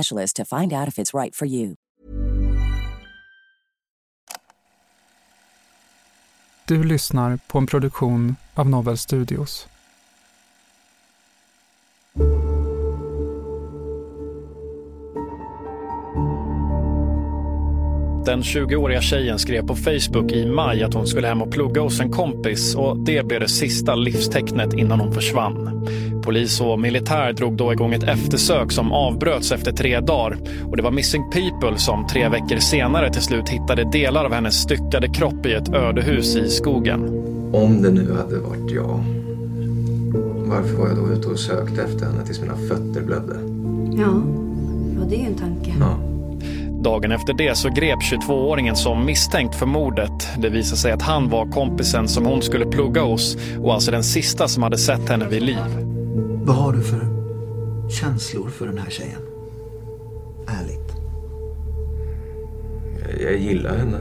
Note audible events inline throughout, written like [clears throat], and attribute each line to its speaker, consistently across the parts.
Speaker 1: specialist to find out if it's right for you.
Speaker 2: Du lyssnar på en produktion av Novel Studios.
Speaker 3: Den 20-åriga tjejen skrev på Facebook i maj att hon skulle hem och plugga hos en kompis och det blev det sista livstecknet innan hon försvann. Polis och militär drog då igång ett eftersök som avbröts efter tre dagar och det var Missing People som tre veckor senare till slut hittade delar av hennes styckade kropp i ett ödehus i skogen.
Speaker 4: Om det nu hade varit jag, varför var jag då ute och sökte efter henne tills mina fötter blödde?
Speaker 5: Ja, ja det är ju en tanke.
Speaker 4: Ja.
Speaker 3: Dagen efter det så grep 22-åringen som misstänkt för mordet. Det visade sig att han var kompisen som hon skulle plugga hos och alltså den sista som hade sett henne vid liv.
Speaker 6: Vad har du för känslor för den här tjejen? Ärligt.
Speaker 4: Jag, jag gillar henne.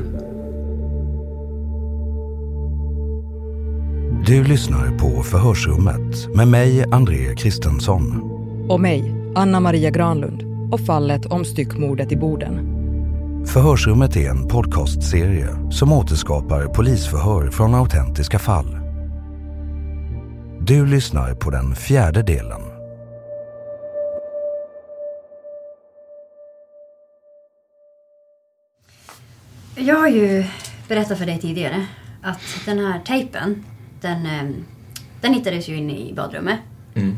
Speaker 7: Du lyssnar på Förhörsrummet med mig, André Kristensson.
Speaker 8: Och mig, Anna Maria Granlund och fallet om styckmordet i Boden.
Speaker 7: Förhörsrummet är en podcastserie som återskapar polisförhör från autentiska fall. Du lyssnar på den fjärde delen.
Speaker 5: Jag har ju berättat för dig tidigare att den här tejpen, den, eh, den hittades ju inne i badrummet.
Speaker 4: Mm.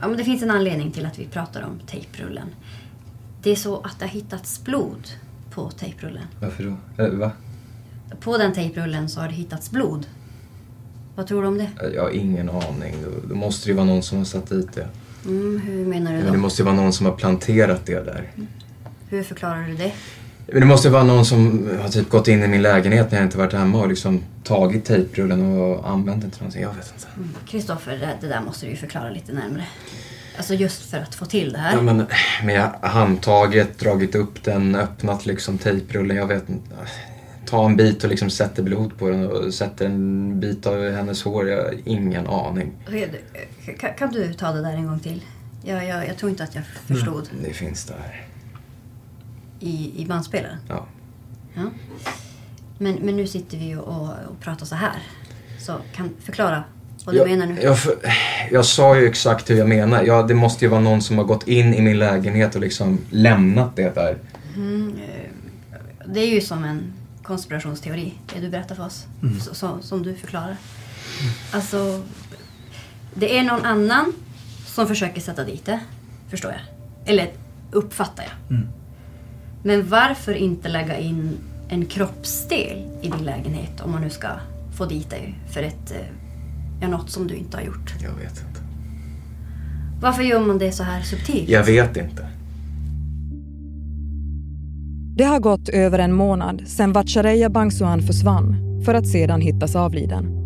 Speaker 5: Ja, men det finns en anledning till att vi pratar om tejprullen. Det är så att det har hittats blod på tejprullen.
Speaker 4: Varför då? Eh, va?
Speaker 5: På den tejprullen så har det hittats blod. Vad tror du om det?
Speaker 4: Jag har ingen aning. Då måste det ju vara någon som har satt dit det.
Speaker 5: Mm, hur menar du
Speaker 4: Men
Speaker 5: då?
Speaker 4: det måste ju vara någon som har planterat det där.
Speaker 5: Hur förklarar du det?
Speaker 4: Men det måste ju vara någon som har typ gått in i min lägenhet när jag inte varit hemma och liksom tagit tejprullen och använt den till någonting. Jag vet inte.
Speaker 5: Mm, Kristoffer, det, det där måste du ju förklara lite närmare. Alltså just för att få till det här.
Speaker 4: Ja, men med handtaget, dragit upp den, öppnat liksom tejprullen. Jag vet inte. Ta en bit och liksom sätter blod på den och sätter en bit av hennes hår. Jag har ingen aning.
Speaker 5: Kan, kan du ta det där en gång till? Jag, jag, jag tror inte att jag förstod.
Speaker 4: Det finns där.
Speaker 5: I, I bandspelaren?
Speaker 4: Ja.
Speaker 5: Ja. Men, men nu sitter vi och, och, och pratar så här. Så kan förklara vad du
Speaker 4: jag,
Speaker 5: menar nu.
Speaker 4: Jag, jag sa ju exakt hur jag menar. Ja, det måste ju vara någon som har gått in i min lägenhet och liksom lämnat det där.
Speaker 5: Mm, eh, det är ju som en konspirationsteori, det du berättar för oss. Så, så, som du förklarar. Alltså, det är någon annan som försöker sätta dit det, förstår jag. Eller uppfattar jag. Men varför inte lägga in en kroppsdel i din lägenhet om man nu ska få dit dig för ett, ja, något som du inte har gjort?
Speaker 4: Jag vet inte.
Speaker 5: Varför gör man det så här subtilt?
Speaker 4: Jag vet inte.
Speaker 8: Det har gått över en månad sedan Vatchareeya Bangsuan försvann för att sedan hittas avliden.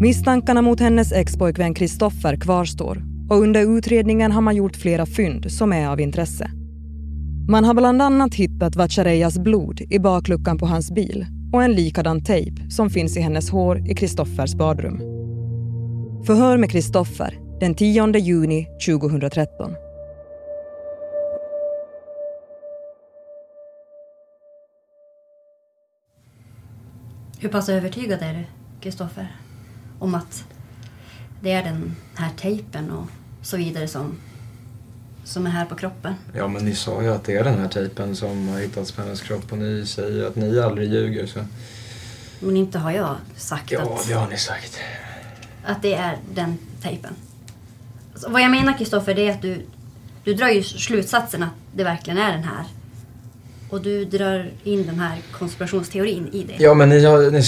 Speaker 8: Misstankarna mot hennes expojkvän Kristoffer kvarstår och under utredningen har man gjort flera fynd som är av intresse. Man har bland annat hittat Vatchareeyas blod i bakluckan på hans bil och en likadan tejp som finns i hennes hår i Kristoffers badrum. Förhör med Kristoffer den 10 juni 2013.
Speaker 5: Hur pass övertygad är du, Kristoffer, om att det är den här tejpen och så vidare som, som är här på kroppen.
Speaker 4: Ja, men ni sa ju att det är den här tejpen som har hittats på hennes kropp och ni säger att ni aldrig ljuger. Så.
Speaker 5: Men inte har jag sagt
Speaker 4: Ja,
Speaker 5: att,
Speaker 4: det har ni sagt.
Speaker 5: Att det är den tejpen. Alltså, vad jag menar Kristoffer, det är att du, du drar ju slutsatsen att det verkligen är den här. Och du drar in den här konspirationsteorin i det.
Speaker 4: Ja, men ni, har, ni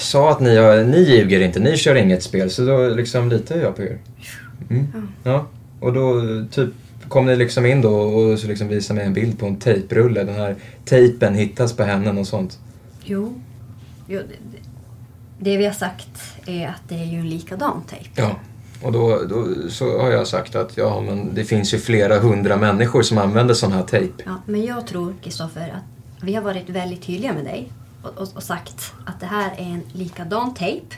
Speaker 4: sa att ni, har, ni ljuger inte, ni kör inget spel. Så då liksom litar jag på er. Mm. Ja, och då typ kom ni liksom in då och så liksom visade mig en bild på en tejprulle. Den här tejpen hittas på henne och sånt.
Speaker 5: Jo. jo det, det- vi har sagt är att det är ju en likadan tejp.
Speaker 4: Ja, och då, då så har jag sagt att ja, men det finns ju flera hundra människor som använder sån här tejp.
Speaker 5: Ja, men jag tror, Kristoffer, att vi har varit väldigt tydliga med dig och, och, och sagt att det här är en likadan tejp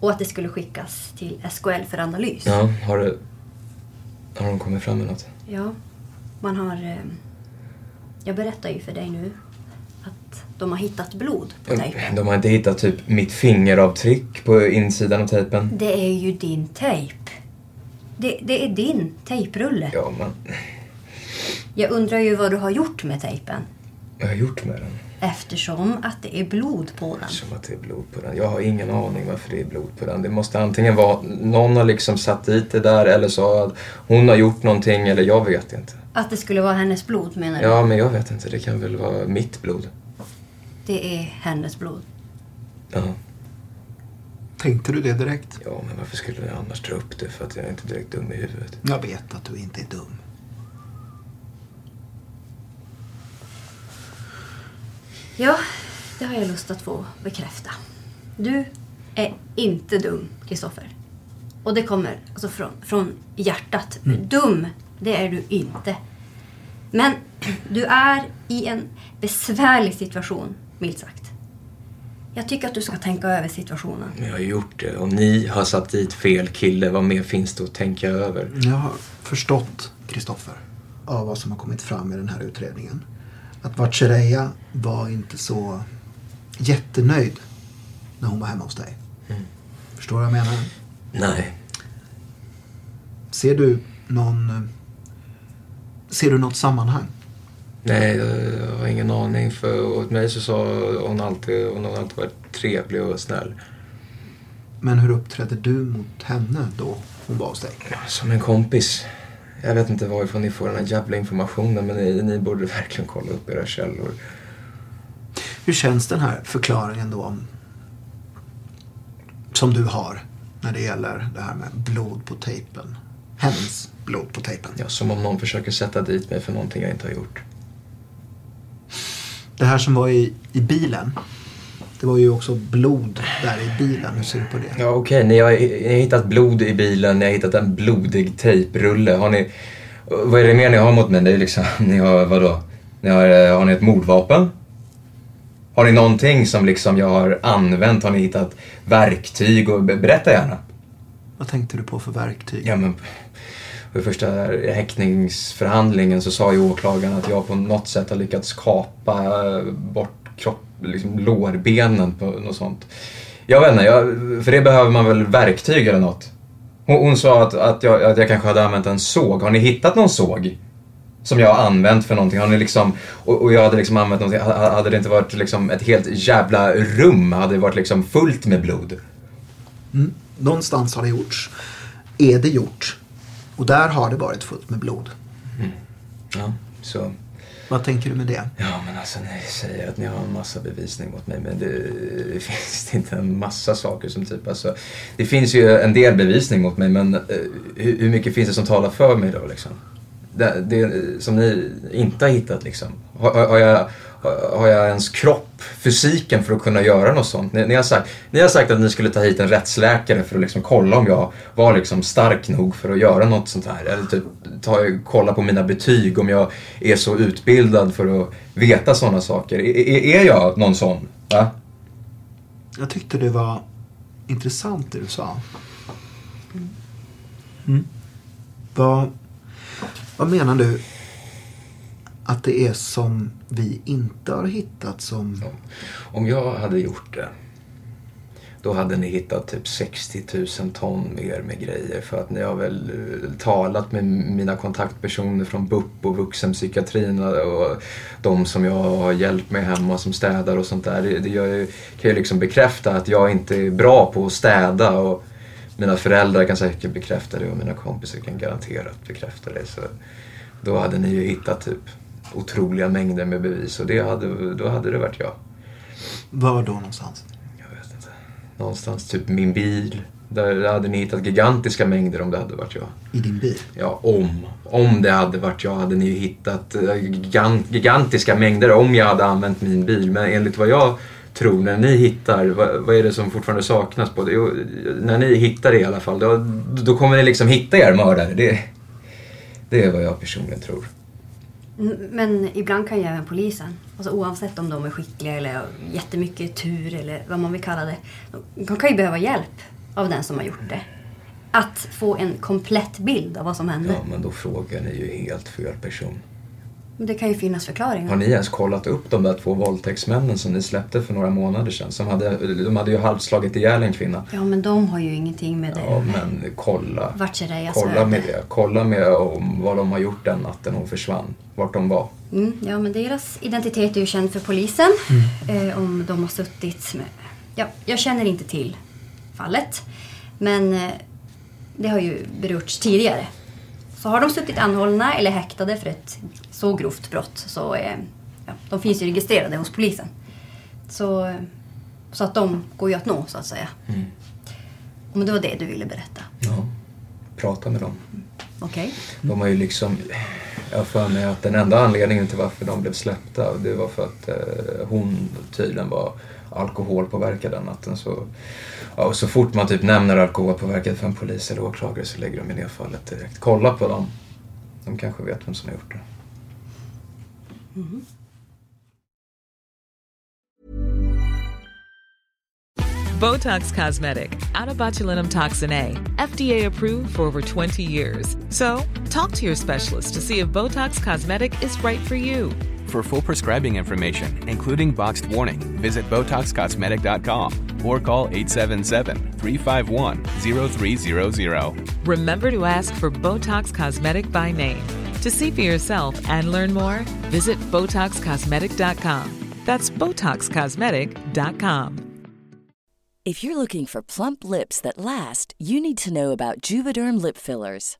Speaker 5: och att det skulle skickas till SKL för analys.
Speaker 4: Ja, har det... Har de kommit fram med något?
Speaker 5: Ja, man har... Eh, jag berättar ju för dig nu de har hittat blod på tejpen.
Speaker 4: De har inte hittat typ mitt fingeravtryck på insidan av tejpen.
Speaker 5: Det är ju din tejp. Det, det är din tejprulle.
Speaker 4: Ja, men
Speaker 5: Jag undrar ju vad du har gjort med tejpen.
Speaker 4: jag har gjort med den.
Speaker 5: Eftersom att det är blod på den.
Speaker 4: Som att det är blod på den. Jag har ingen aning varför det är blod på den. Det måste antingen vara någon har liksom satt dit det där eller så att hon har gjort någonting eller jag vet inte.
Speaker 5: Att det skulle vara hennes blod menar du?
Speaker 4: Ja, men jag vet inte. Det kan väl vara mitt blod.
Speaker 5: Det är hennes blod.
Speaker 4: Ja.
Speaker 6: Tänkte du det direkt?
Speaker 4: Ja, men varför skulle jag annars dra upp det? För att jag är inte direkt dum i huvudet.
Speaker 6: Jag vet att du inte är dum.
Speaker 5: Ja, det har jag lust att få bekräfta. Du är inte dum, Kristoffer. Och det kommer alltså från, från hjärtat. Dum, det är du inte. Men [clears throat] du är i en besvärlig situation, milt sagt. Jag tycker att du ska tänka över situationen.
Speaker 4: Jag har gjort det och ni har satt dit fel kille. Vad mer finns det att tänka över?
Speaker 6: Jag har förstått, Kristoffer, av vad som har kommit fram i den här utredningen. Att Vatchereya var inte så jättenöjd när hon var hemma hos dig. Förstår du vad jag menar?
Speaker 4: Nej.
Speaker 6: Ser du någon... eh, Ser du något sammanhang?
Speaker 4: Nej, jag har ingen aning. För åt mig så sa hon alltid, hon har alltid varit trevlig och snäll.
Speaker 6: Men hur uppträdde du mot henne då hon var hos dig?
Speaker 4: Som en kompis. Jag vet inte varifrån ni får den här jävla informationen men ni, ni borde verkligen kolla upp era källor.
Speaker 6: Hur känns den här förklaringen då om, som du har när det gäller det här med blod på tejpen? Hennes blod på tejpen.
Speaker 4: Ja, som om någon försöker sätta dit mig för någonting jag inte har gjort.
Speaker 6: Det här som var i, i bilen. Det var ju också blod där i bilen. Hur ser du på det?
Speaker 4: Ja, okej. Ni, har, ni har hittat blod i bilen, ni har hittat en blodig tejprulle. Har ni... Vad är det mer ni har mot mig? Det är liksom, [laughs] ni har vadå? Ni har, eh, har ni ett mordvapen? Har ni någonting som liksom jag har använt? Har ni hittat verktyg? Och, be- berätta gärna.
Speaker 6: Vad tänkte du på för verktyg?
Speaker 4: Ja, men för första häktningsförhandlingen så sa ju åklagaren att jag på något sätt har lyckats kapa bort kropp, liksom lårbenen på något sånt. Jag vet inte, jag, för det behöver man väl verktyg eller något? Hon, hon sa att, att, jag, att jag kanske hade använt en såg. Har ni hittat någon såg? Som jag har använt för någonting? Har ni liksom, och, och jag hade liksom använt någonting, hade det inte varit liksom ett helt jävla rum? Hade det varit liksom fullt med blod?
Speaker 6: Mm. Någonstans har det gjorts. Är det gjort? Och där har det varit fullt med blod.
Speaker 4: Ja, så...
Speaker 6: Vad tänker du med det?
Speaker 4: Ja, men alltså ni säger att ni har en massa bevisning mot mig, men det, det [laughs] finns det inte en massa saker som typ alltså, Det finns ju en del bevisning mot mig, men eh, hur, hur mycket finns det som talar för mig då liksom? Det, det som ni inte har hittat liksom. Har, har jag, har, jag ens kropp, fysiken för att kunna göra något sånt? Ni, ni, har sagt, ni har sagt att ni skulle ta hit en rättsläkare för att liksom kolla om jag var liksom stark nog för att göra något sånt här. Eller typ ta, kolla på mina betyg om jag är så utbildad för att veta sådana saker. Är, är, är jag någon sån? Va?
Speaker 6: Jag tyckte det var intressant det du sa. Mm. Vad, vad menar du att det är som vi inte har hittat som...
Speaker 4: Om jag hade gjort det, då hade ni hittat typ 60 000 ton mer med grejer för att ni har väl eh, talat med mina kontaktpersoner från BUP och vuxenpsykiatrin och de som jag har hjälpt med hemma som städar och sånt där. Det, jag kan ju liksom bekräfta att jag inte är bra på att städa och mina föräldrar kan säkert bekräfta det och mina kompisar kan garanterat bekräfta det. Så då hade ni ju hittat typ otroliga mängder med bevis och det hade, då hade det varit jag.
Speaker 6: Var då någonstans?
Speaker 4: Jag vet inte. Någonstans typ min bil. Där hade ni hittat gigantiska mängder om det hade varit jag.
Speaker 6: I din bil?
Speaker 4: Ja, om. Om det hade varit jag hade ni hittat eh, gigant, gigantiska mängder om jag hade använt min bil. Men enligt vad jag tror, när ni hittar, vad, vad är det som fortfarande saknas på det? Jo, när ni hittar det i alla fall, då, då kommer ni liksom hitta er mördare. Det, det är vad jag personligen tror.
Speaker 5: Men ibland kan ju även polisen, alltså oavsett om de är skickliga eller har jättemycket tur eller vad man vill kalla det. De kan ju behöva hjälp av den som har gjort det. Att få en komplett bild av vad som hände.
Speaker 4: Ja, men då frågar ni ju helt fel person.
Speaker 5: Men Det kan ju finnas förklaringar.
Speaker 4: Har ni ens kollat upp de där två våldtäktsmännen som ni släppte för några månader sedan? Som hade, de hade ju halvslagit ihjäl en kvinna.
Speaker 5: Ja, men de har ju ingenting med det.
Speaker 4: Ja, men kolla.
Speaker 5: Vatchareeyas
Speaker 4: Kolla
Speaker 5: öde.
Speaker 4: med det. Kolla med om vad de har gjort den natten hon försvann. Vart de var.
Speaker 5: Mm, ja, men deras identitet är ju känd för polisen. Eh, om de har suttit med... Ja, jag känner inte till fallet. Men eh, det har ju berörts tidigare. Så har de suttit anhållna eller häktade för ett så grovt brott så eh, ja, de finns ju registrerade hos polisen. Så, eh, så att de går ju att nå så att säga.
Speaker 4: Mm.
Speaker 5: Om det var det du ville berätta.
Speaker 4: Ja. Prata med dem.
Speaker 5: Okej.
Speaker 4: De har ju liksom... Jag har för mig att den enda anledningen till varför de blev släppta det var för att eh, hon tydligen var alkoholpåverkad den natten. Så, ja, och så fort man typ nämner alkoholpåverkad för en polis eller åklagare så lägger de i det fallet direkt. Kolla på dem. De kanske vet vem som har gjort det. Mm.
Speaker 9: Botox Cosmetic, out toxin A, FDA approved for over 20 years. So, talk to your specialist to see if Botox Cosmetic is right for you.
Speaker 10: For full prescribing information, including boxed warning, visit BotoxCosmetic.com or call 877-351-0300.
Speaker 9: Remember to ask for Botox Cosmetic by name. To see for yourself and learn more, visit BotoxCosmetic.com. That's BotoxCosmetic.com.
Speaker 1: If you're looking for plump lips that last, you need to know about Juvederm lip fillers.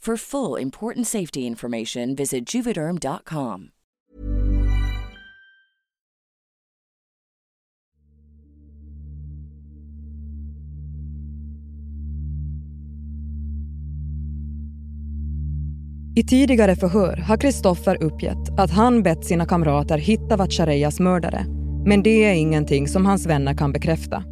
Speaker 1: For full important safety information, visit juvederm.com.
Speaker 8: I tidigare förhör har Kristoffer uppgett att han bett sina kamrater hitta Vatchareeyas mördare. Men det är ingenting som hans vänner kan bekräfta.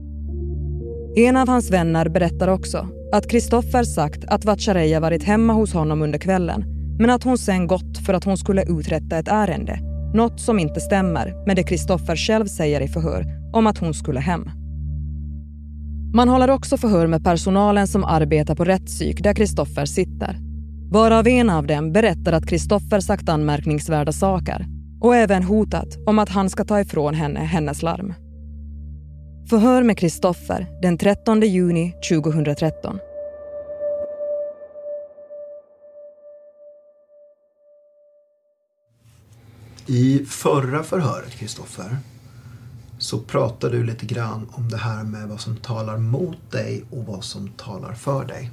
Speaker 8: En av hans vänner berättar också att Kristoffer sagt att Vatchareeya varit hemma hos honom under kvällen men att hon sen gått för att hon skulle uträtta ett ärende. Något som inte stämmer med det Kristoffer själv säger i förhör om att hon skulle hem. Man håller också förhör med personalen som arbetar på rättspsyk där Kristoffer sitter. Varav en av dem berättar att Kristoffer sagt anmärkningsvärda saker och även hotat om att han ska ta ifrån henne hennes larm. Förhör med Kristoffer den 13 juni 2013.
Speaker 6: I förra förhöret, Kristoffer, så pratar du lite grann om det här med vad som talar mot dig och vad som talar för dig.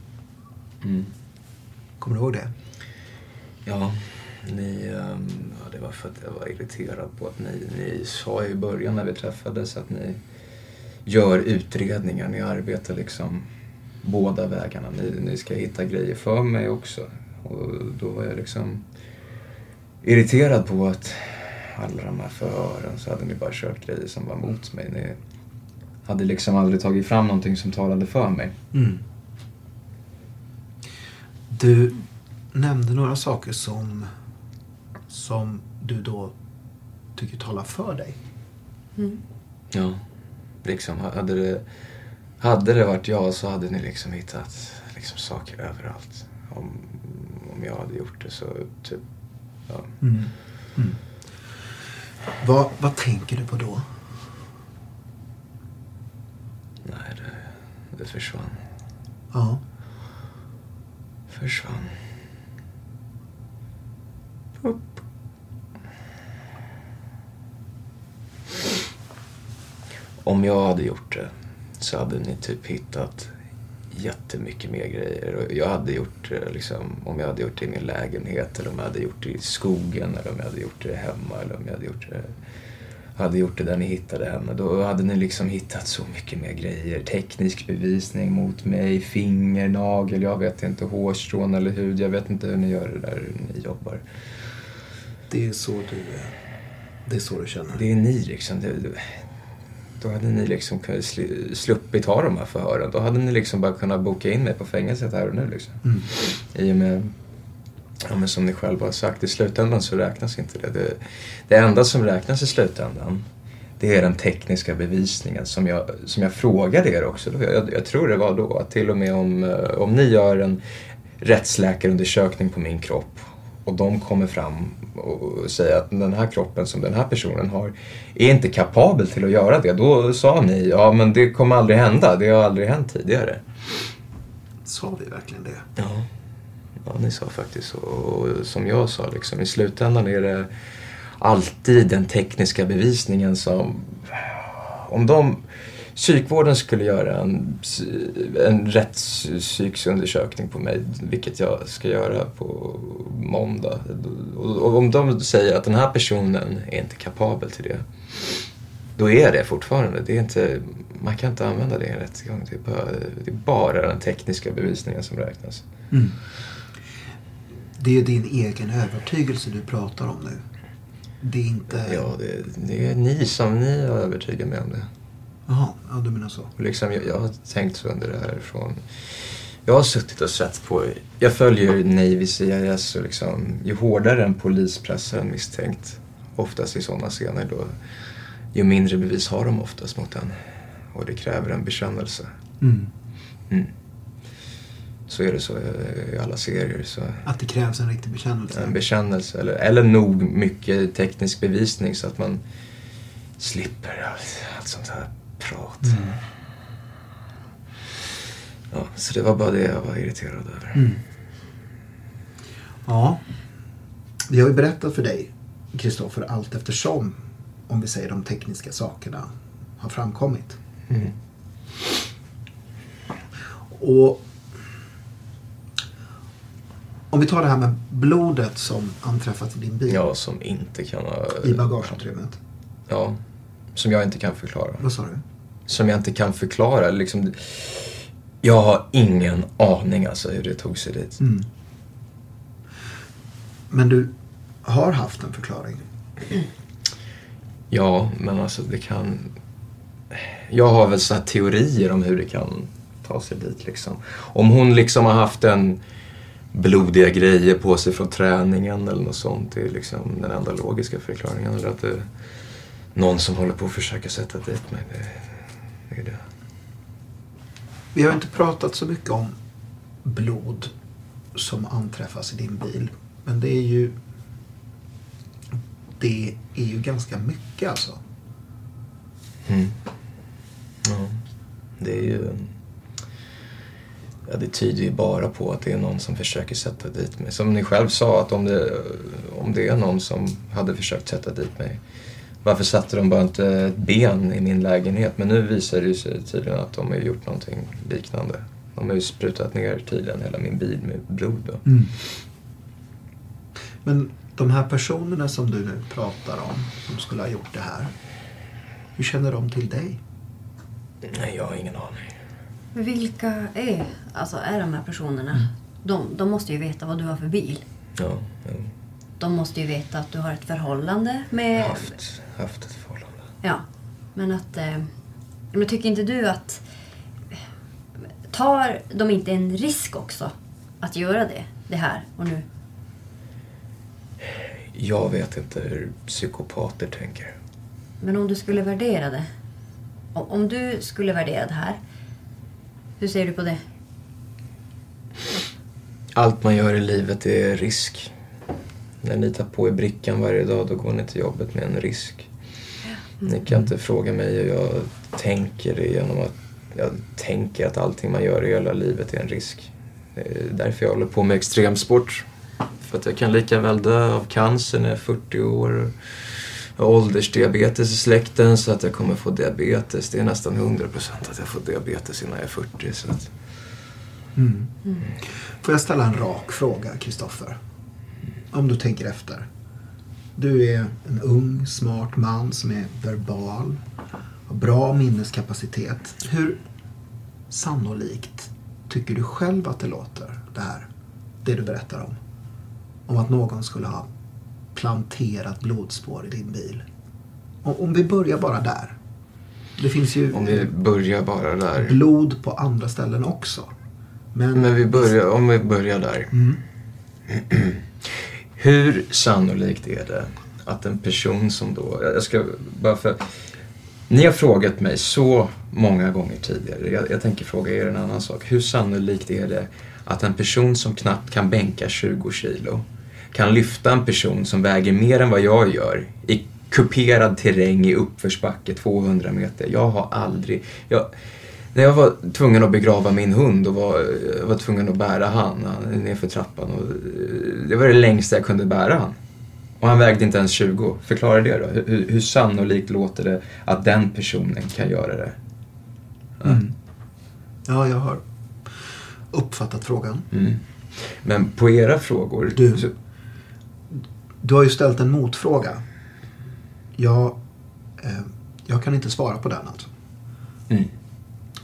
Speaker 4: Mm.
Speaker 6: Kommer du ihåg det?
Speaker 4: Ja, ni, ehm, ja, det var för att jag var irriterad på att ni, ni sa i början när vi träffades att ni gör utredningar, ni arbetar liksom båda vägarna. Ni, ni ska hitta grejer för mig också. Och då var jag liksom irriterad på att alla de här förhören så hade ni bara kört grejer som var mot mig. Ni hade liksom aldrig tagit fram någonting som talade för mig.
Speaker 6: Mm. Du nämnde några saker som, som du då tycker talar för dig.
Speaker 5: Mm.
Speaker 4: Ja, liksom hade det, hade det varit jag så hade ni liksom hittat liksom saker överallt. Om, om jag hade gjort det så typ, ja.
Speaker 6: Mm. Mm. Vad, vad tänker du på då?
Speaker 4: Nej, det, det försvann.
Speaker 6: Ja.
Speaker 4: Försvann. Upp. Om jag hade gjort det så hade ni typ hittat jättemycket mer grejer. Jag hade gjort det liksom, om jag hade gjort det i min lägenhet eller om jag hade gjort det i skogen eller om jag hade gjort det hemma eller om jag hade gjort det hade gjort det där ni hittade henne. Då hade ni liksom hittat så mycket mer grejer. Teknisk bevisning mot mig, finger, nagel, jag vet inte, hårstrån eller hud. Jag vet inte hur ni gör det där ni jobbar.
Speaker 6: Det är så du, det är så du känner?
Speaker 4: Det är ni liksom. Det, då hade ni liksom sluppit ha de här förhören. Då hade ni liksom bara kunnat boka in mig på fängelset här och nu liksom.
Speaker 6: Mm.
Speaker 4: I och med, ja men som ni själva har sagt, i slutändan så räknas inte det. det. Det enda som räknas i slutändan, det är den tekniska bevisningen som jag, som jag frågade er också. Jag, jag tror det var då att till och med om, eh, om ni gör en rättsläkarundersökning på min kropp och de kommer fram och säger att den här kroppen som den här personen har är inte kapabel till att göra det. Då sa ni, ja men det kommer aldrig hända. Det har aldrig hänt tidigare.
Speaker 6: Sa vi verkligen det?
Speaker 4: Ja, ja ni sa faktiskt så. Och som jag sa, liksom, i slutändan är det alltid den tekniska bevisningen som... Om de psykvården skulle göra en, en rättspsyksundersökning på mig, vilket jag ska göra på måndag. Och om de säger att den här personen är inte kapabel till det, då är det fortfarande. Det är inte, man kan inte använda det i en rättegång. Det är bara, det är bara den tekniska bevisningen som räknas.
Speaker 6: Mm. Det är din egen övertygelse du pratar om nu. Det är inte...
Speaker 4: Ja, det, det är ni som ni har övertygat mig om det.
Speaker 6: Jaha, ja du menar så.
Speaker 4: Liksom, jag, jag har tänkt så under det här från... Jag har suttit och sett på... Jag följer Navy CIS och liksom, ju hårdare en polis pressar en misstänkt, oftast i sådana scener, då, ju mindre bevis har de oftast mot en. Och det kräver en bekännelse.
Speaker 6: Mm.
Speaker 4: Mm. Så är det så i alla serier. Så
Speaker 6: Att det krävs en riktig bekännelse?
Speaker 4: en bekännelse, eller, eller nog mycket teknisk bevisning så att man slipper allt, allt sånt här prat.
Speaker 6: Mm.
Speaker 4: Ja, så det var bara det jag var irriterad över.
Speaker 6: Mm. Ja. Vi har ju berättat för dig, Kristoffer, allt eftersom, om vi säger de tekniska sakerna, har framkommit.
Speaker 4: Mm.
Speaker 6: Och om vi tar det här med blodet som anträffat i din bil.
Speaker 4: Ja, som inte kan ha...
Speaker 6: I bagageutrymmet.
Speaker 4: Ja, som jag inte kan förklara.
Speaker 6: Vad sa du?
Speaker 4: Som jag inte kan förklara. Liksom, jag har ingen aning alltså hur det tog sig dit.
Speaker 6: Mm. Men du har haft en förklaring?
Speaker 4: Ja, men alltså det kan... Jag har väl här teorier om hur det kan ta sig dit liksom. Om hon liksom har haft en blodiga grejer på sig från träningen eller något sånt. Det är liksom den enda logiska förklaringen. Eller att det är någon som håller på att försöka sätta dit mig. Det är det.
Speaker 6: Vi har inte pratat så mycket om blod som anträffas i din bil. Men det är ju... Det är ju ganska mycket alltså.
Speaker 4: Mm. Ja, det är ju... Ja, det tyder ju bara på att det är någon som försöker sätta dit mig. Som ni själv sa, att om det, om det är någon som hade försökt sätta dit mig, varför satte de bara inte ett ben i min lägenhet? Men nu visar det sig tydligen att de har gjort någonting liknande. De har ju sprutat ner tydligen hela min bil med blod. Då.
Speaker 6: Mm. Men de här personerna som du nu pratar om, som skulle ha gjort det här. Hur känner de till dig?
Speaker 4: Nej, jag har ingen aning.
Speaker 5: Vilka är, alltså, är de här personerna? De, de måste ju veta vad du har för bil.
Speaker 4: Ja, jo.
Speaker 5: De måste ju veta att du har ett förhållande med...
Speaker 4: Haft, haft ett förhållande.
Speaker 5: Ja. Men att... Eh, men tycker inte du att... Tar de inte en risk också? Att göra det, det här och nu?
Speaker 4: Jag vet inte hur psykopater tänker.
Speaker 5: Men om du skulle värdera det? Om du skulle värdera det här, hur ser du på det?
Speaker 4: Allt man gör i livet är risk. När ni tar på er brickan varje dag, då går ni till jobbet med en risk. Ni kan inte fråga mig hur jag tänker det genom att jag tänker att allting man gör i hela livet är en risk. Det är därför jag håller på med extremsport. För att jag kan lika väl dö av cancer när jag är 40 år. Jag har åldersdiabetes i släkten så att jag kommer få diabetes. Det är nästan 100% att jag får diabetes innan jag är 40. Så att...
Speaker 6: Mm. Får jag ställa en rak fråga, Kristoffer? Om du tänker efter. Du är en ung, smart man som är verbal, har bra minneskapacitet. Hur sannolikt tycker du själv att det låter, det här? Det du berättar om? Om att någon skulle ha planterat blodspår i din bil. Om, vi börjar bara där. Det finns ju
Speaker 4: Om vi börjar bara där.
Speaker 6: blod på andra ställen också. Men,
Speaker 4: Men vi börjar, om vi börjar där.
Speaker 6: Mm.
Speaker 4: Hur sannolikt är det att en person som då, jag ska bara för, ni har frågat mig så många gånger tidigare, jag, jag tänker fråga er en annan sak. Hur sannolikt är det att en person som knappt kan bänka 20 kilo kan lyfta en person som väger mer än vad jag gör i kuperad terräng i uppförsbacke 200 meter. Jag har aldrig, jag, när jag var tvungen att begrava min hund och var, var tvungen att bära han, han nerför trappan. Och, det var det längsta jag kunde bära han. Och han vägde inte ens 20. Förklara det då. Hur, hur sannolikt låter det att den personen kan göra det?
Speaker 6: Mm. Ja, jag har uppfattat frågan.
Speaker 4: Mm. Men på era frågor...
Speaker 6: Du-
Speaker 4: så,
Speaker 6: Du har ju ställt en motfråga. Jag, eh, jag kan inte svara på den alltså.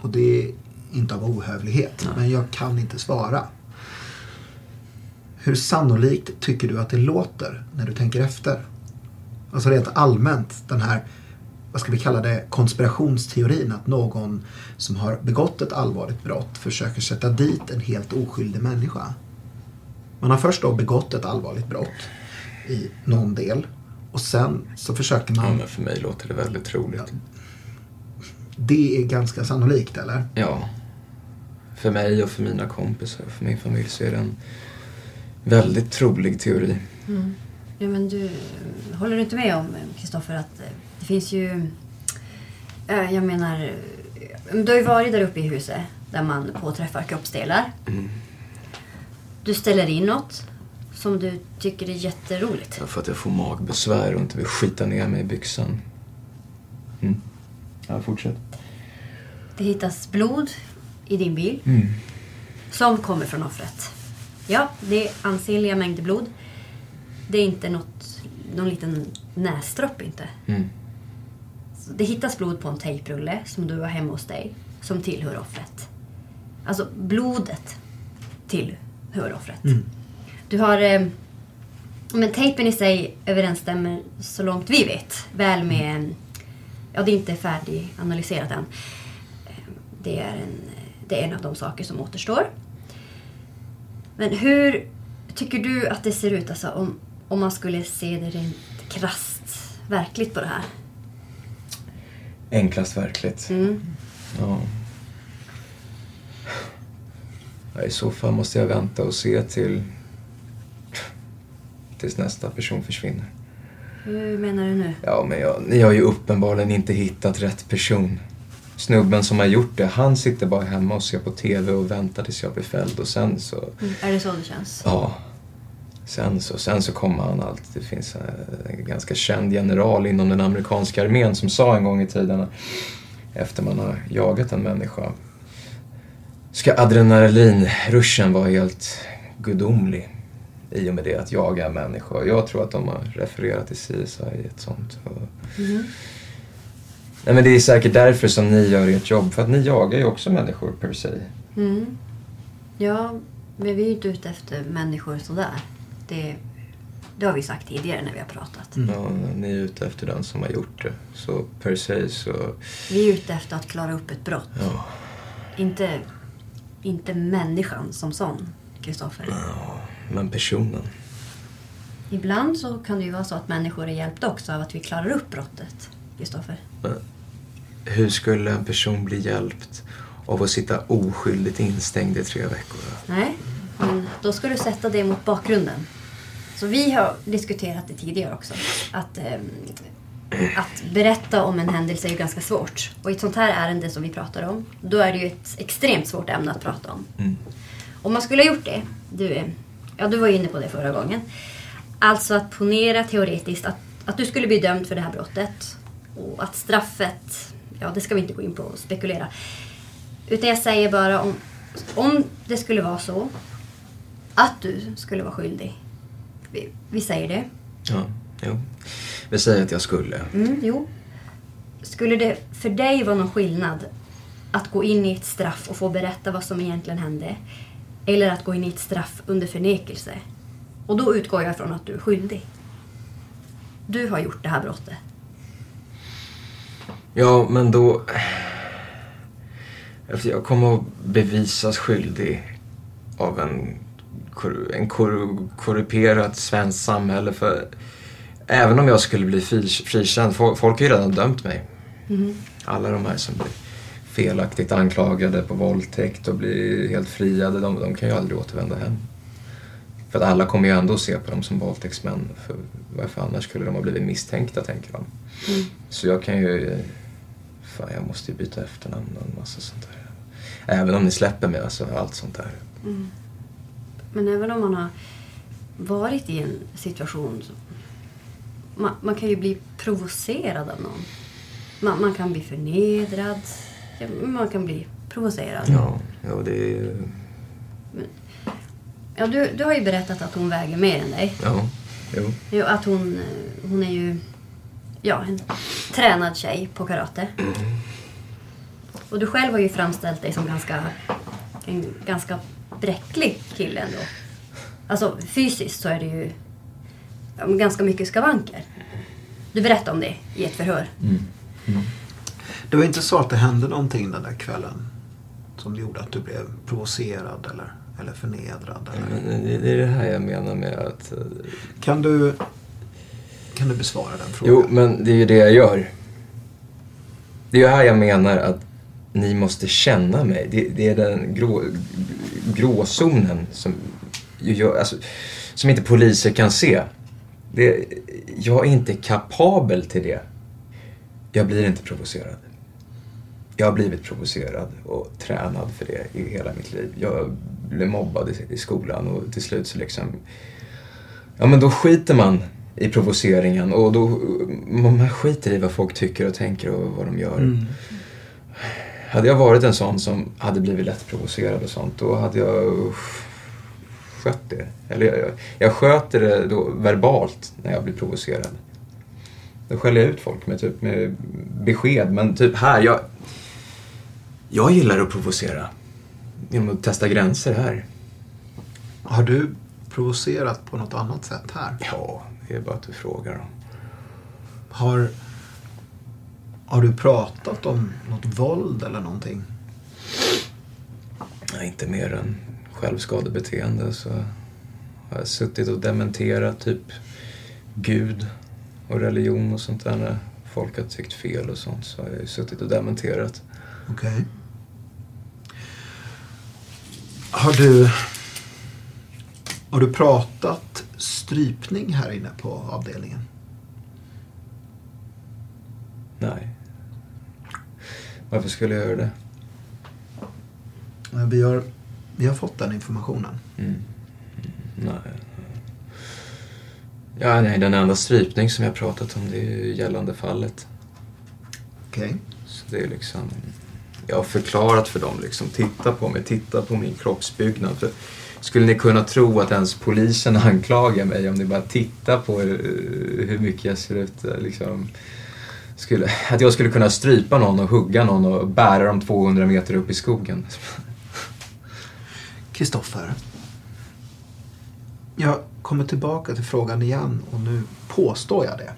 Speaker 6: Och det är inte av ohövlighet. Men jag kan inte svara. Hur sannolikt tycker du att det låter när du tänker efter? Alltså rent allmänt den här, vad ska vi kalla det, konspirationsteorin att någon som har begått ett allvarligt brott försöker sätta dit en helt oskyldig människa. Man har först då begått ett allvarligt brott i någon del och sen så försöker
Speaker 4: Ja,
Speaker 6: man,
Speaker 4: men för mig låter det väldigt troligt.
Speaker 6: Det är ganska sannolikt eller?
Speaker 4: Ja. För mig och för mina kompisar och för min familj så är det en väldigt trolig teori.
Speaker 5: Ja, men du, håller du inte med om, Kristoffer, att eh, det finns ju... eh, Jag menar, eh, du har ju varit där uppe i huset där man påträffar kroppsdelar. Du ställer in något som du tycker är jätteroligt.
Speaker 4: Ja, För att jag får magbesvär och inte vill skita ner mig i byxan. Mm. Ja, fortsätt.
Speaker 5: Det hittas blod i din bil
Speaker 4: Mm.
Speaker 5: som kommer från offret. Ja, det är ansenliga mängder blod. Det är inte något, någon liten näsdropp inte.
Speaker 4: Mm.
Speaker 5: Det hittas blod på en tejprulle som du har hemma hos dig som tillhör offret. Alltså blodet tillhör offret. Du har... Eh, men tejpen i sig överensstämmer så långt vi vet väl med... Ja, det är inte färdiganalyserat än. Eh, Det är, en, det är en av de saker som återstår. Men hur tycker du att det ser ut alltså, om, om man skulle se det rent krasst verkligt på det här?
Speaker 4: Enklast verkligt.
Speaker 5: Mm.
Speaker 4: Ja. ja. I så fall måste jag vänta och se till tills nästa person försvinner.
Speaker 5: Hur menar du nu?
Speaker 4: Ja, men jag, ni har ju uppenbarligen inte hittat rätt person. Snubben som har gjort det, han sitter bara hemma och ser på TV och väntar tills jag blir fälld och sen så...
Speaker 5: Mm. Är det så det känns?
Speaker 4: Ja. Sen så, sen så kommer han alltid, det finns en ganska känd general inom den amerikanska armén som sa en gång i tiden efter man har jagat en människa ska adrenalinruschen vara helt gudomlig i och med det att jaga en människa. Jag tror att de har refererat till CSI i ett sånt.
Speaker 5: Mm.
Speaker 4: Nej, men det är säkert därför som ni gör ert jobb, för att ni jagar ju också människor per se.
Speaker 5: Mm. Ja, men vi är ju inte ute efter människor sådär. Det, det har vi sagt tidigare när vi har pratat.
Speaker 4: Ja, ni är ute efter den som har gjort det. Så per se så...
Speaker 5: Vi är ute efter att klara upp ett brott.
Speaker 4: Ja.
Speaker 5: Inte, inte människan som sån, Kristoffer.
Speaker 4: Ja, men personen.
Speaker 5: Ibland så kan det ju vara så att människor är hjälpta också av att vi klarar upp brottet, Kristoffer.
Speaker 4: Hur skulle en person bli hjälpt av att sitta oskyldigt instängd i tre veckor?
Speaker 5: Nej, men då ska du sätta det mot bakgrunden. Så vi har diskuterat det tidigare också. Att, ehm, att berätta om en händelse är ju ganska svårt. Och i ett sånt här ärende som vi pratar om, då är det ju ett extremt svårt ämne att prata om.
Speaker 4: Mm.
Speaker 5: Om man skulle ha gjort det, du, ja, du var inne på det förra gången. Alltså att ponera teoretiskt att, att du skulle bli dömd för det här brottet. Och att straffet, ja det ska vi inte gå in på och spekulera. Utan jag säger bara om, om det skulle vara så att du skulle vara skyldig. Vi, vi säger det.
Speaker 4: Ja, jo. Vi säger att jag skulle.
Speaker 5: Mm, jo. Skulle det för dig vara någon skillnad att gå in i ett straff och få berätta vad som egentligen hände? Eller att gå in i ett straff under förnekelse? Och då utgår jag från att du är skyldig. Du har gjort det här brottet.
Speaker 4: Ja, men då... Efter jag kommer att bevisas skyldig av en, en kor- korrumperat svenskt samhälle. För även om jag skulle bli fri- frikänd, fo- folk har ju redan dömt mig.
Speaker 5: Mhm.
Speaker 4: Alla de här som blir felaktigt anklagade på våldtäkt och blir helt friade, de, de kan ju aldrig återvända hem. För att alla kommer ju ändå se på dem som våldtäktsmän. För varför annars skulle de ha blivit misstänkta, tänker de.
Speaker 5: Mm.
Speaker 4: Så jag kan ju... Fan, jag måste ju byta efternamn och en massa sånt där. Även om ni släpper mig, alltså allt sånt där.
Speaker 5: Mm. Men även om man har varit i en situation så man, man kan ju bli provocerad av någon. Man, man kan bli förnedrad. Man kan bli provocerad.
Speaker 4: Ja, ja det är.
Speaker 5: Ja, du, du har ju berättat att hon väger mer än dig.
Speaker 4: Ja, jo.
Speaker 5: Jo, att hon, hon är ju ja, en tränad tjej på karate. Och du själv har ju framställt dig som ganska, en ganska bräcklig kille ändå. Alltså fysiskt så är det ju ganska mycket skavanker. Du berättade om det i ett förhör.
Speaker 6: Det var inte så att det hände någonting den där kvällen som gjorde att du blev provocerad eller, eller förnedrad? Eller?
Speaker 4: Det, det är det här jag menar med att... eh,
Speaker 6: Kan du, kan du besvara den frågan?
Speaker 4: Jo, men det är ju det jag gör. Det är ju här jag menar att ni måste känna mig. Det, det är den grå, gråzonen som, gör, alltså, som inte poliser kan se. Det, jag är inte kapabel till det. Jag blir inte provocerad. Jag har blivit provocerad och tränad för det i hela mitt liv. Jag blev mobbad i, i skolan och till slut så liksom... Ja men då skiter man i provoceringen och då... Man skiter i vad folk tycker och tänker och vad de gör.
Speaker 6: Mm.
Speaker 4: Hade jag varit en sån som hade blivit lätt provocerad och sånt, då hade jag skött det. Eller jag, jag sköter det då verbalt när jag blir provocerad. Då skäller jag ut folk med, typ, med besked. Men typ här, jag, jag gillar att provocera. Genom att testa gränser här.
Speaker 6: Har du provocerat på något annat sätt här?
Speaker 4: Ja, det är bara att du frågar.
Speaker 6: Har, har du pratat om något våld eller någonting?
Speaker 4: Nej, inte mer än självskadebeteende så har jag suttit och dementerat typ Gud och religion och sånt där när folk har tyckt fel och sånt så har jag ju suttit och dementerat.
Speaker 6: Okej. Har du... Har du pratat strypning här inne på avdelningen?
Speaker 4: Nej. Varför skulle jag göra det?
Speaker 6: Eh, Vi har, vi har fått den informationen.
Speaker 4: Mm. Nej. Ja, nej, den enda strypning som jag pratat om det är ju gällande fallet.
Speaker 6: Okej.
Speaker 4: Så det är liksom... Jag har förklarat för dem liksom, titta på mig, titta på min kroppsbyggnad. För skulle ni kunna tro att ens polisen [laughs] anklagar mig om ni bara tittar på eh, hur mycket jag ser ut eh, liksom, skulle, Att jag skulle kunna strypa någon och hugga någon och bära dem 200 meter upp i skogen. [laughs]
Speaker 6: Kristoffer. Jag kommer tillbaka till frågan igen och nu påstår jag det.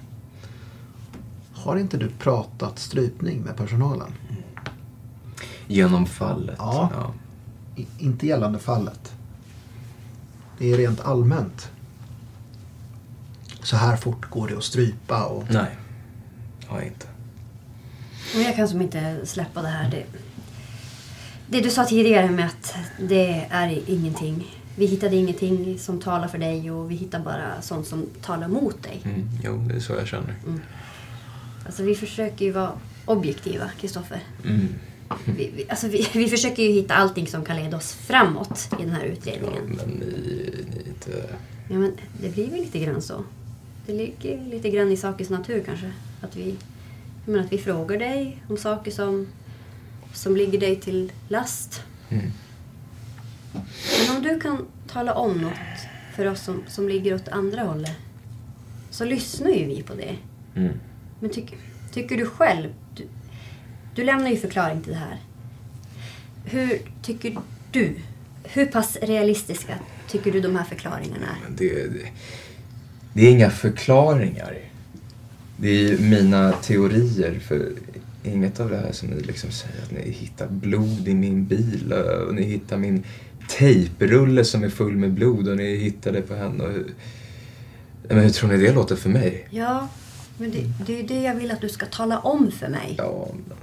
Speaker 6: Har inte du pratat strypning med personalen?
Speaker 4: Genom fallet.
Speaker 6: Ja. I, inte gällande fallet. Det är rent allmänt. Så här fort går det att strypa och...
Speaker 4: Nej, jag inte.
Speaker 5: Men jag kan som inte släppa det här. Det, det du sa tidigare med att det är ingenting. Vi hittade ingenting som talar för dig och vi hittar bara sånt som talar mot dig.
Speaker 4: Mm, jo, det är så jag känner.
Speaker 5: Alltså vi försöker ju vara objektiva, Kristoffer.
Speaker 4: Mm.
Speaker 5: Vi, vi, alltså vi, vi försöker ju hitta allting som kan leda oss framåt i den här
Speaker 4: Ja,
Speaker 5: utredningen.
Speaker 4: men ni, ni inte...
Speaker 5: Ja, men det blir väl lite grann så. Det ligger lite grann i sakens natur kanske. Att vi, jag menar, att vi frågar dig om saker som, som ligger dig till last.
Speaker 4: Mm.
Speaker 5: Men om du kan tala om något för oss som, som ligger åt andra hållet så lyssnar ju vi på det.
Speaker 4: Mm.
Speaker 5: Men tyck, tycker du själv... Du, du lämnar ju förklaring till det här. Hur tycker du? Hur pass realistiska tycker du de här förklaringarna är?
Speaker 4: Det, det, det är inga förklaringar. Det är mina teorier. För inget av det här som ni liksom säger att ni hittar blod i min bil och ni hittar min tejprulle som är full med blod och ni hittar det på henne. Och, hur- men hur tror ni det låter för mig?
Speaker 5: Ja, men det, det är ju det jag vill att du ska tala om för mig.
Speaker 4: Ja, men-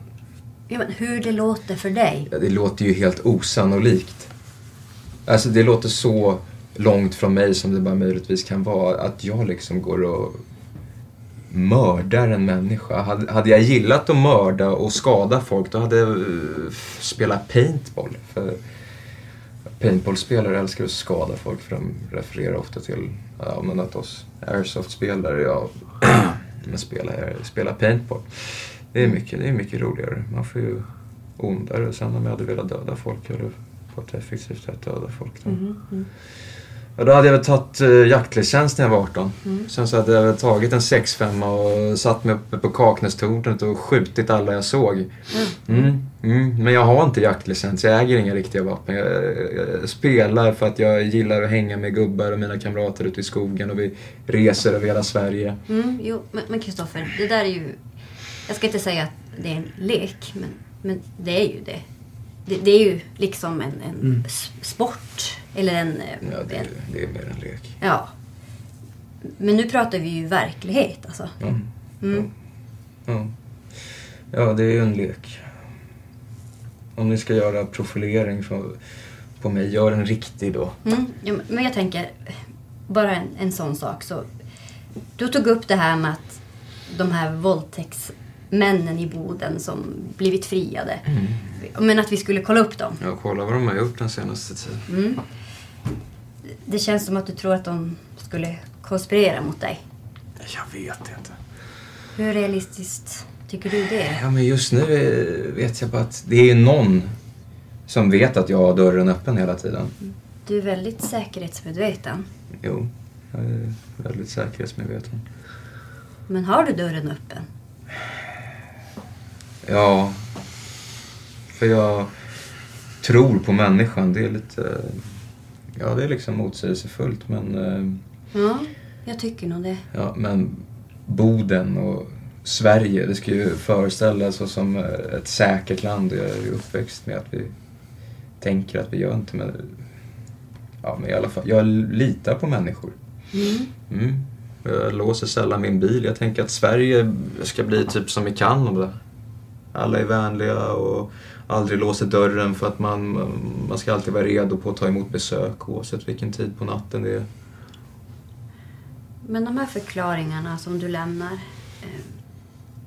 Speaker 5: Ja, men hur det låter för dig.
Speaker 4: Ja, det låter ju helt osannolikt. Alltså det låter så långt från mig som det bara möjligtvis kan vara. Att jag liksom går och mördar en människa. Hade, hade jag gillat att mörda och skada folk då hade jag eh, spelat paintball. För paintballspelare älskar att skada folk för de refererar ofta till ja, men att oss airsoft-spelare ja, [clears throat] men spelar, eh, spelar paintball. Det är, mycket, det är mycket roligare. Man får ju ondare. Sen om jag hade velat döda folk hade jag fått effektivt sätt döda folk. Då. Ja, då hade jag väl tagit eh, jaktlicens när jag var 18. Sen så hade jag väl tagit en 6-5 och satt mig uppe på Kaknästornet och skjutit alla jag såg. Mm, mm. Men jag har inte jaktlicens, jag äger inga riktiga vapen. Jag, jag spelar för att jag gillar att hänga med gubbar och mina kamrater ute i skogen och vi reser över hela Sverige.
Speaker 5: Mm, jo, men Kristoffer, det där är ju... Jag ska inte säga att det är en lek, men, men det är ju det. Det, det är ju liksom en, en s- sport. Eller en...
Speaker 4: Ja, det,
Speaker 5: en
Speaker 4: det är mer en lek.
Speaker 5: ja. Men nu pratar vi ju verklighet alltså.
Speaker 4: Ja.
Speaker 5: Mm.
Speaker 4: Ja. ja, det är ju en lek. Om ni ska göra profilering på, på mig, gör en riktig då.
Speaker 5: Mm, ja, men- jag tänker, bara en, en sån sak. Så, du tog upp det här med att de här våldtäktsmännen i Boden som blivit friade. Men att vi skulle kolla upp dem.
Speaker 4: Jag kollar vad de har gjort den senaste tiden.
Speaker 5: Mm. Det känns som att du tror att de skulle konspirera mot dig.
Speaker 4: Jag vet inte.
Speaker 5: Hur realistiskt tycker du det är?
Speaker 4: Ja, men just nu eh, vet jag bara att det är någon som vet att jag har dörren öppen hela tiden.
Speaker 5: Du är väldigt säkerhetsmedveten.
Speaker 4: Jo, jag är väldigt säkerhetsmedveten.
Speaker 5: Men har du dörren öppen?
Speaker 4: Ja, för jag tror på människan. Det är lite... Ja, det är liksom motsägelsefullt, men... eh,
Speaker 5: Ja, jag tycker nog det.
Speaker 4: Ja, men Boden och Sverige, det ska ju föreställas som ett säkert land. Jag är ju uppväxt med att vi tänker att vi gör inte, men... Ja, men i alla fall, jag litar på människor.
Speaker 5: Mm.
Speaker 4: Mm. Jag låser sällan min bil. Jag tänker att Sverige ska bli typ som i Kanada. Alla är vänliga och aldrig låser dörren för att man, man ska alltid vara redo på att ta emot besök oavsett vilken tid på natten det är.
Speaker 5: Men de här förklaringarna som du lämnar. Eh,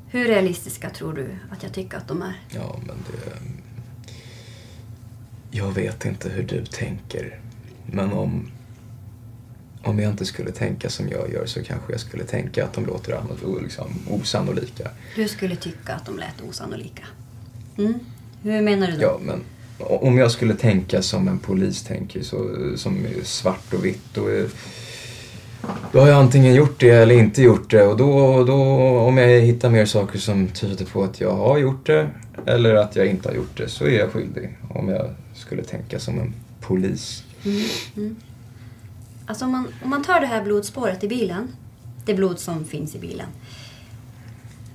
Speaker 5: hur realistiska tror du att jag tycker att de är?
Speaker 4: Ja, men det... Jag vet inte hur du tänker. Men om om jag inte skulle tänka som jag gör så kanske jag skulle tänka att de låter liksom, osannolika.
Speaker 5: Du skulle tycka att de lät osannolika. Mm. Hur menar du då?
Speaker 4: Ja, men om jag skulle tänka som en polis tänker, så, som är svart och vitt, då, är, då har jag antingen gjort det eller inte gjort det. Och då, då, om jag hittar mer saker som tyder på att jag har gjort det eller att jag inte har gjort det, så är jag skyldig. Om jag skulle tänka som en polis.
Speaker 5: Mm. Mm. Alltså om man, om man tar det här blodspåret i bilen, det blod som finns i bilen.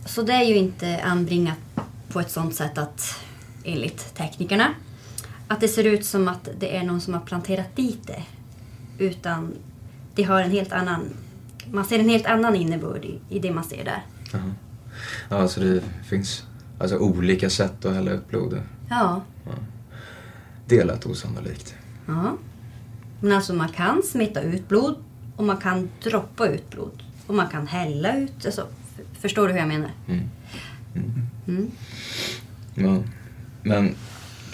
Speaker 5: Så det är ju inte anbringat på ett sånt sätt att, enligt teknikerna, att det ser ut som att det är någon som har planterat dit det. Utan det har en helt annan, man ser en helt annan innebörd i, i det man ser där.
Speaker 4: Jaha. Ja, alltså det finns alltså, olika sätt att hälla ut blod.
Speaker 5: Ja,
Speaker 4: Det lät osannolikt.
Speaker 5: ja. Men alltså man kan smitta ut blod och man kan droppa ut blod. Och man kan hälla ut. Alltså, förstår du hur jag menar?
Speaker 4: Mm.
Speaker 5: Mm.
Speaker 4: Ja. Men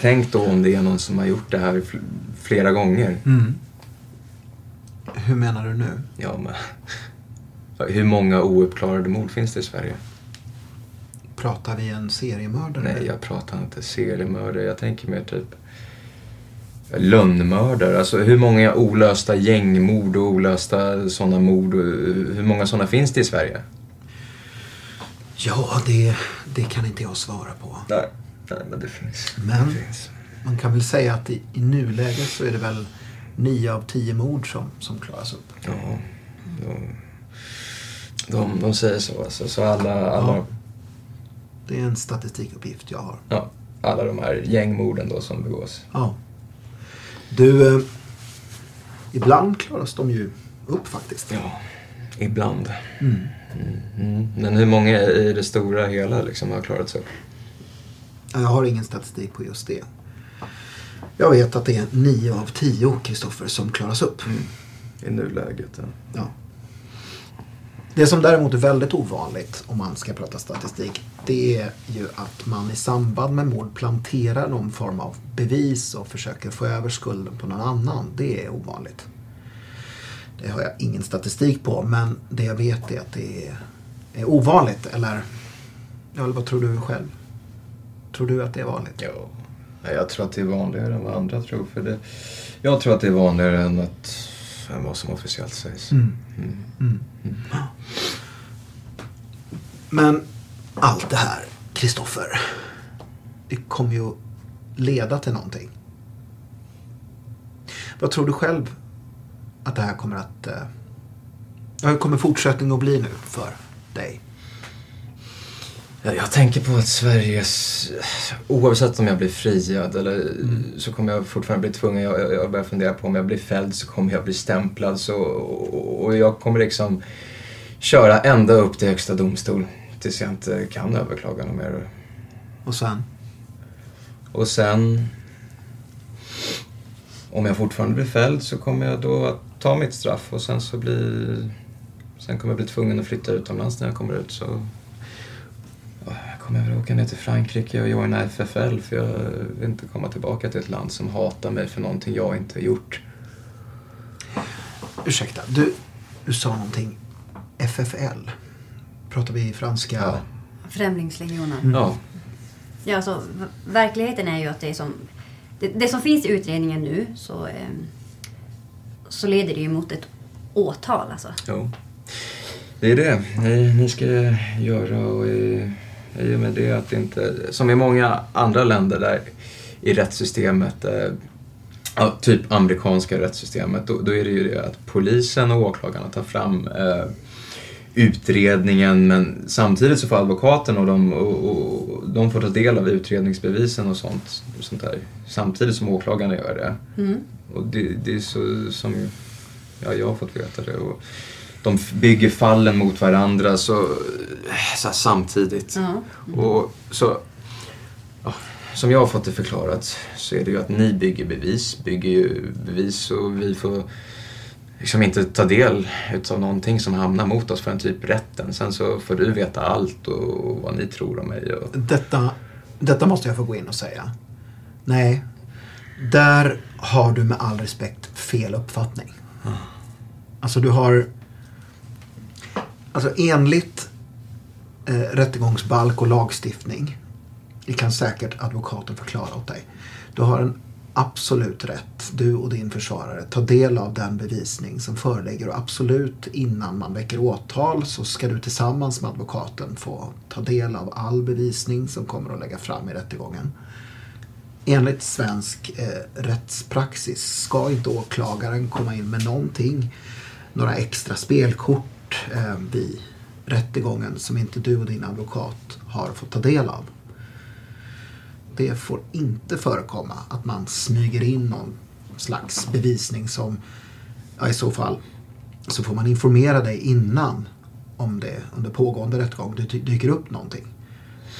Speaker 4: tänk då om det är någon som har gjort det här fl- flera gånger.
Speaker 6: Mm. Hur menar du nu?
Speaker 4: Ja, men [laughs] hur många ouppklarade mord finns det i Sverige?
Speaker 6: Pratar vi en seriemördare?
Speaker 4: Nej, jag pratar inte seriemördare. Jag tänker mer typ lönnmördare. Alltså hur många olösta gängmord och olösta sådana mord. och Hur många sådana finns det i Sverige?
Speaker 6: Ja, det, det kan inte jag svara på.
Speaker 4: Nej, nej men det finns.
Speaker 6: Men
Speaker 4: Det finns.
Speaker 6: man kan väl säga att i, i nuläget så är det väl nio av tio mord som, som klaras upp.
Speaker 4: Ja, de, de, de säger så. Alltså. Så alla, alla,
Speaker 6: Ja. Det är en statistikuppgift jag har.
Speaker 4: ja, alla de här gängmorden då som begås.
Speaker 6: Ja. Du, eh, ibland klaras de ju upp faktiskt.
Speaker 4: Ja, ibland.
Speaker 6: Mm.
Speaker 4: Mm. Men hur många i det stora hela liksom har klarats upp?
Speaker 6: Ja, Jag har ingen statistik på just det. Jag vet att det är nio av tio Kristoffer som klaras upp.
Speaker 4: I nuläget. Ja.
Speaker 6: Ja. Det som däremot är väldigt ovanligt om man ska prata statistik det är ju att man i samband med mord planterar någon form av bevis och försöker få över skulden på någon annan. Det är ovanligt. Det har jag ingen statistik på men det jag vet är att det är, är ovanligt. Eller, eller vad tror du själv? Tror du att det är vanligt?
Speaker 4: Ja. Jag tror att det är vanligare än vad andra tror. För det, jag tror att det är vanligare än, att, än vad som officiellt sägs.
Speaker 6: Mm.
Speaker 4: Mm.
Speaker 6: Mm. Men allt det här, Kristoffer. Det kommer ju leda till någonting. Vad tror du själv att det här kommer att... Eh, hur kommer fortsättningen att bli nu för dig?
Speaker 4: Ja, Jag tänker på att Sveriges, oavsett om jag blir friad eller så kommer jag fortfarande bli tvungen, jag, jag jag börjar fundera på om jag blir fälld så kommer jag bli stämplad så, och, och jag kommer liksom köra ända upp till högsta domstol tills jag inte kan överklaga något mer.
Speaker 6: Och sen?
Speaker 4: Och sen, om jag fortfarande blir fälld så kommer jag då att ta mitt straff och sen så blir, sen kommer jag bli tvungen att flytta utomlands när jag kommer ut så Ja, jag kommer väl åka ner till Frankrike och joina FFL för jag vill inte komma tillbaka till ett land som hatar mig för någonting jag inte har gjort.
Speaker 6: Ursäkta, du, du sa någonting. FFL. Pratar vi franska?
Speaker 4: Ja.
Speaker 5: Främlingslegionen.
Speaker 4: Ja.
Speaker 5: Ja, alltså, verkligheten är ju att det är som... Det, det som finns i utredningen nu så, eh, så leder det ju mot ett åtal alltså.
Speaker 4: Jo. Det är det ni, ni ska göra och i, i och med det att inte, som i många andra länder där i rättssystemet, eh, typ amerikanska rättssystemet, då, då är det ju det att polisen och åklagarna tar fram eh, utredningen men samtidigt så får advokaten och de, och, och, de får ta del av utredningsbevisen och sånt, sånt där samtidigt som åklagarna gör det.
Speaker 5: Mm.
Speaker 4: Och det, det är så som ja, jag har fått veta det. Och de bygger fallen mot varandra så, så här, samtidigt.
Speaker 5: Ja.
Speaker 4: Och så, ja, som jag har fått det förklarat så är det ju att ni bygger bevis, bygger ju bevis och vi får liksom inte ta del utav någonting som hamnar mot oss förrän typ rätten. Sen så får du veta allt och vad ni tror om mig. Och,
Speaker 6: Detta, detta måste jag få gå in och säga. Nej, där har du med all respekt fel uppfattning. Alltså du har... Alltså enligt eh, rättegångsbalk och lagstiftning. Det kan säkert advokaten förklara åt dig. Du har en absolut rätt, du och din försvarare, ta del av den bevisning som föreligger och absolut innan man väcker åtal så ska du tillsammans med advokaten få ta del av all bevisning som kommer att lägga fram i rättegången. Enligt svensk eh, rättspraxis ska inte åklagaren komma in med någonting, några extra spelkort eh, vid rättegången som inte du och din advokat har fått ta del av. Det får inte förekomma att man smyger in någon slags bevisning som, ja, i så fall, så får man informera dig innan om det under pågående rättegång det dyker upp någonting.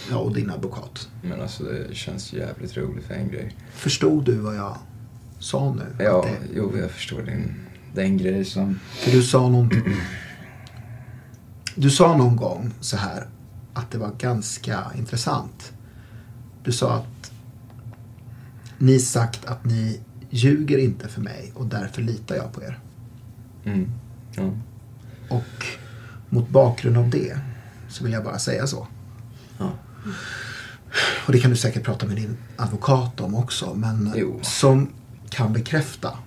Speaker 6: Ja, och din advokat.
Speaker 4: Men alltså det känns jävligt roligt för en grej.
Speaker 6: Förstod du vad jag sa nu?
Speaker 4: Ja,
Speaker 6: det,
Speaker 4: jo jag förstår din, den grej som...
Speaker 6: för du sa någonting. Du sa någon gång så här att det var ganska intressant. Du sa att ni sagt att ni ljuger inte för mig och därför litar jag på er.
Speaker 4: Mm. Ja.
Speaker 6: Och mot bakgrund av det så vill jag bara säga så.
Speaker 4: Ja.
Speaker 6: Och det kan du säkert prata med din advokat om också. Men
Speaker 4: Jo.
Speaker 6: som kan bekräfta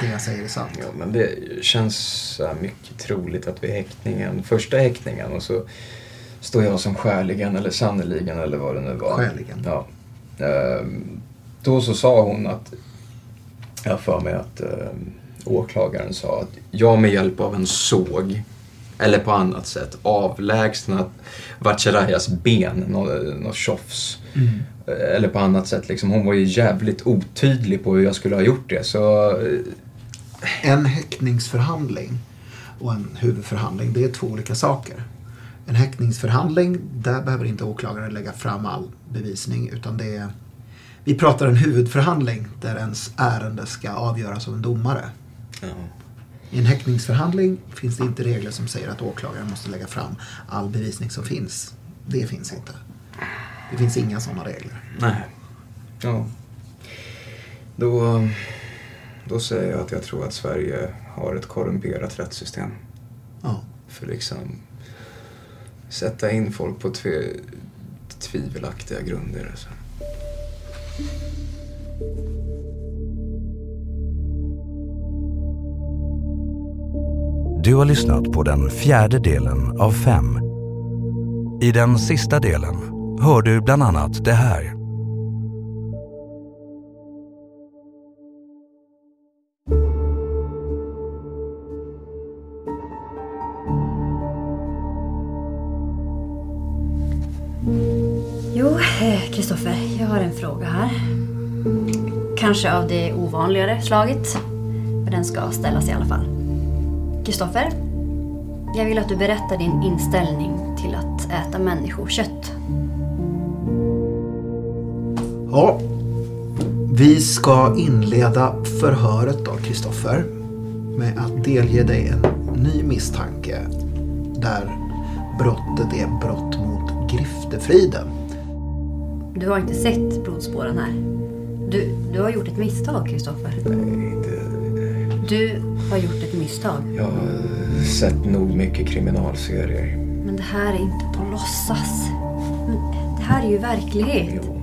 Speaker 6: det jag säger är sant.
Speaker 4: Ja, men det känns mycket troligt att vid häktningen, första häktningen och så står jag som skäligen eller sannoliken eller vad det nu var.
Speaker 6: Skäligen.
Speaker 4: Ja. Ehm, Då så sa hon att, jag för mig att ehm, åklagaren sa att jag med hjälp av en såg eller på annat sätt avlägsnat Vatcherayas ben, något, tjofs. Eller på annat sätt liksom. Hon var ju jävligt otydlig på hur jag skulle ha gjort det. Så
Speaker 6: En häktningsförhandling och en huvudförhandling, det är två olika saker. En häktningsförhandling, där behöver inte åklagaren lägga fram all bevisning utan det är vi pratar en huvudförhandling där ens ärende ska avgöras av en domare.
Speaker 4: ja.
Speaker 6: I en häktningsförhandling finns det inte regler som säger att åklagaren måste lägga fram all bevisning som finns. Det finns inte. Det finns inga sådana regler.
Speaker 4: Nej. Ja. Då, då säger jag att jag tror att Sverige har ett korrumperat rättssystem.
Speaker 6: Ja.
Speaker 4: För liksom sätta in folk på tve, tvivelaktiga grunder. Alltså.
Speaker 7: Du har lyssnat på den fjärde delen av fem. I den sista delen hör du bland annat det
Speaker 5: här. Kanske av det ovanligare slaget. Men den ska ställas i alla fall. Kristoffer, jag vill att du berättar din inställning till att äta människokött.
Speaker 6: Ja, vi ska inleda förhöret då, Kristoffer. Med att delge dig en ny misstanke. Där brottet är brott mot griftefriden.
Speaker 5: Du har inte sett blodspåren här. Du, du har gjort ett misstag, Kristoffer.
Speaker 4: Nej, det,
Speaker 5: Du har gjort ett misstag.
Speaker 4: jag har sett nog mycket kriminalserier.
Speaker 5: Men det här är inte på låtsas. Men det här är ju verklighet.
Speaker 4: Jo.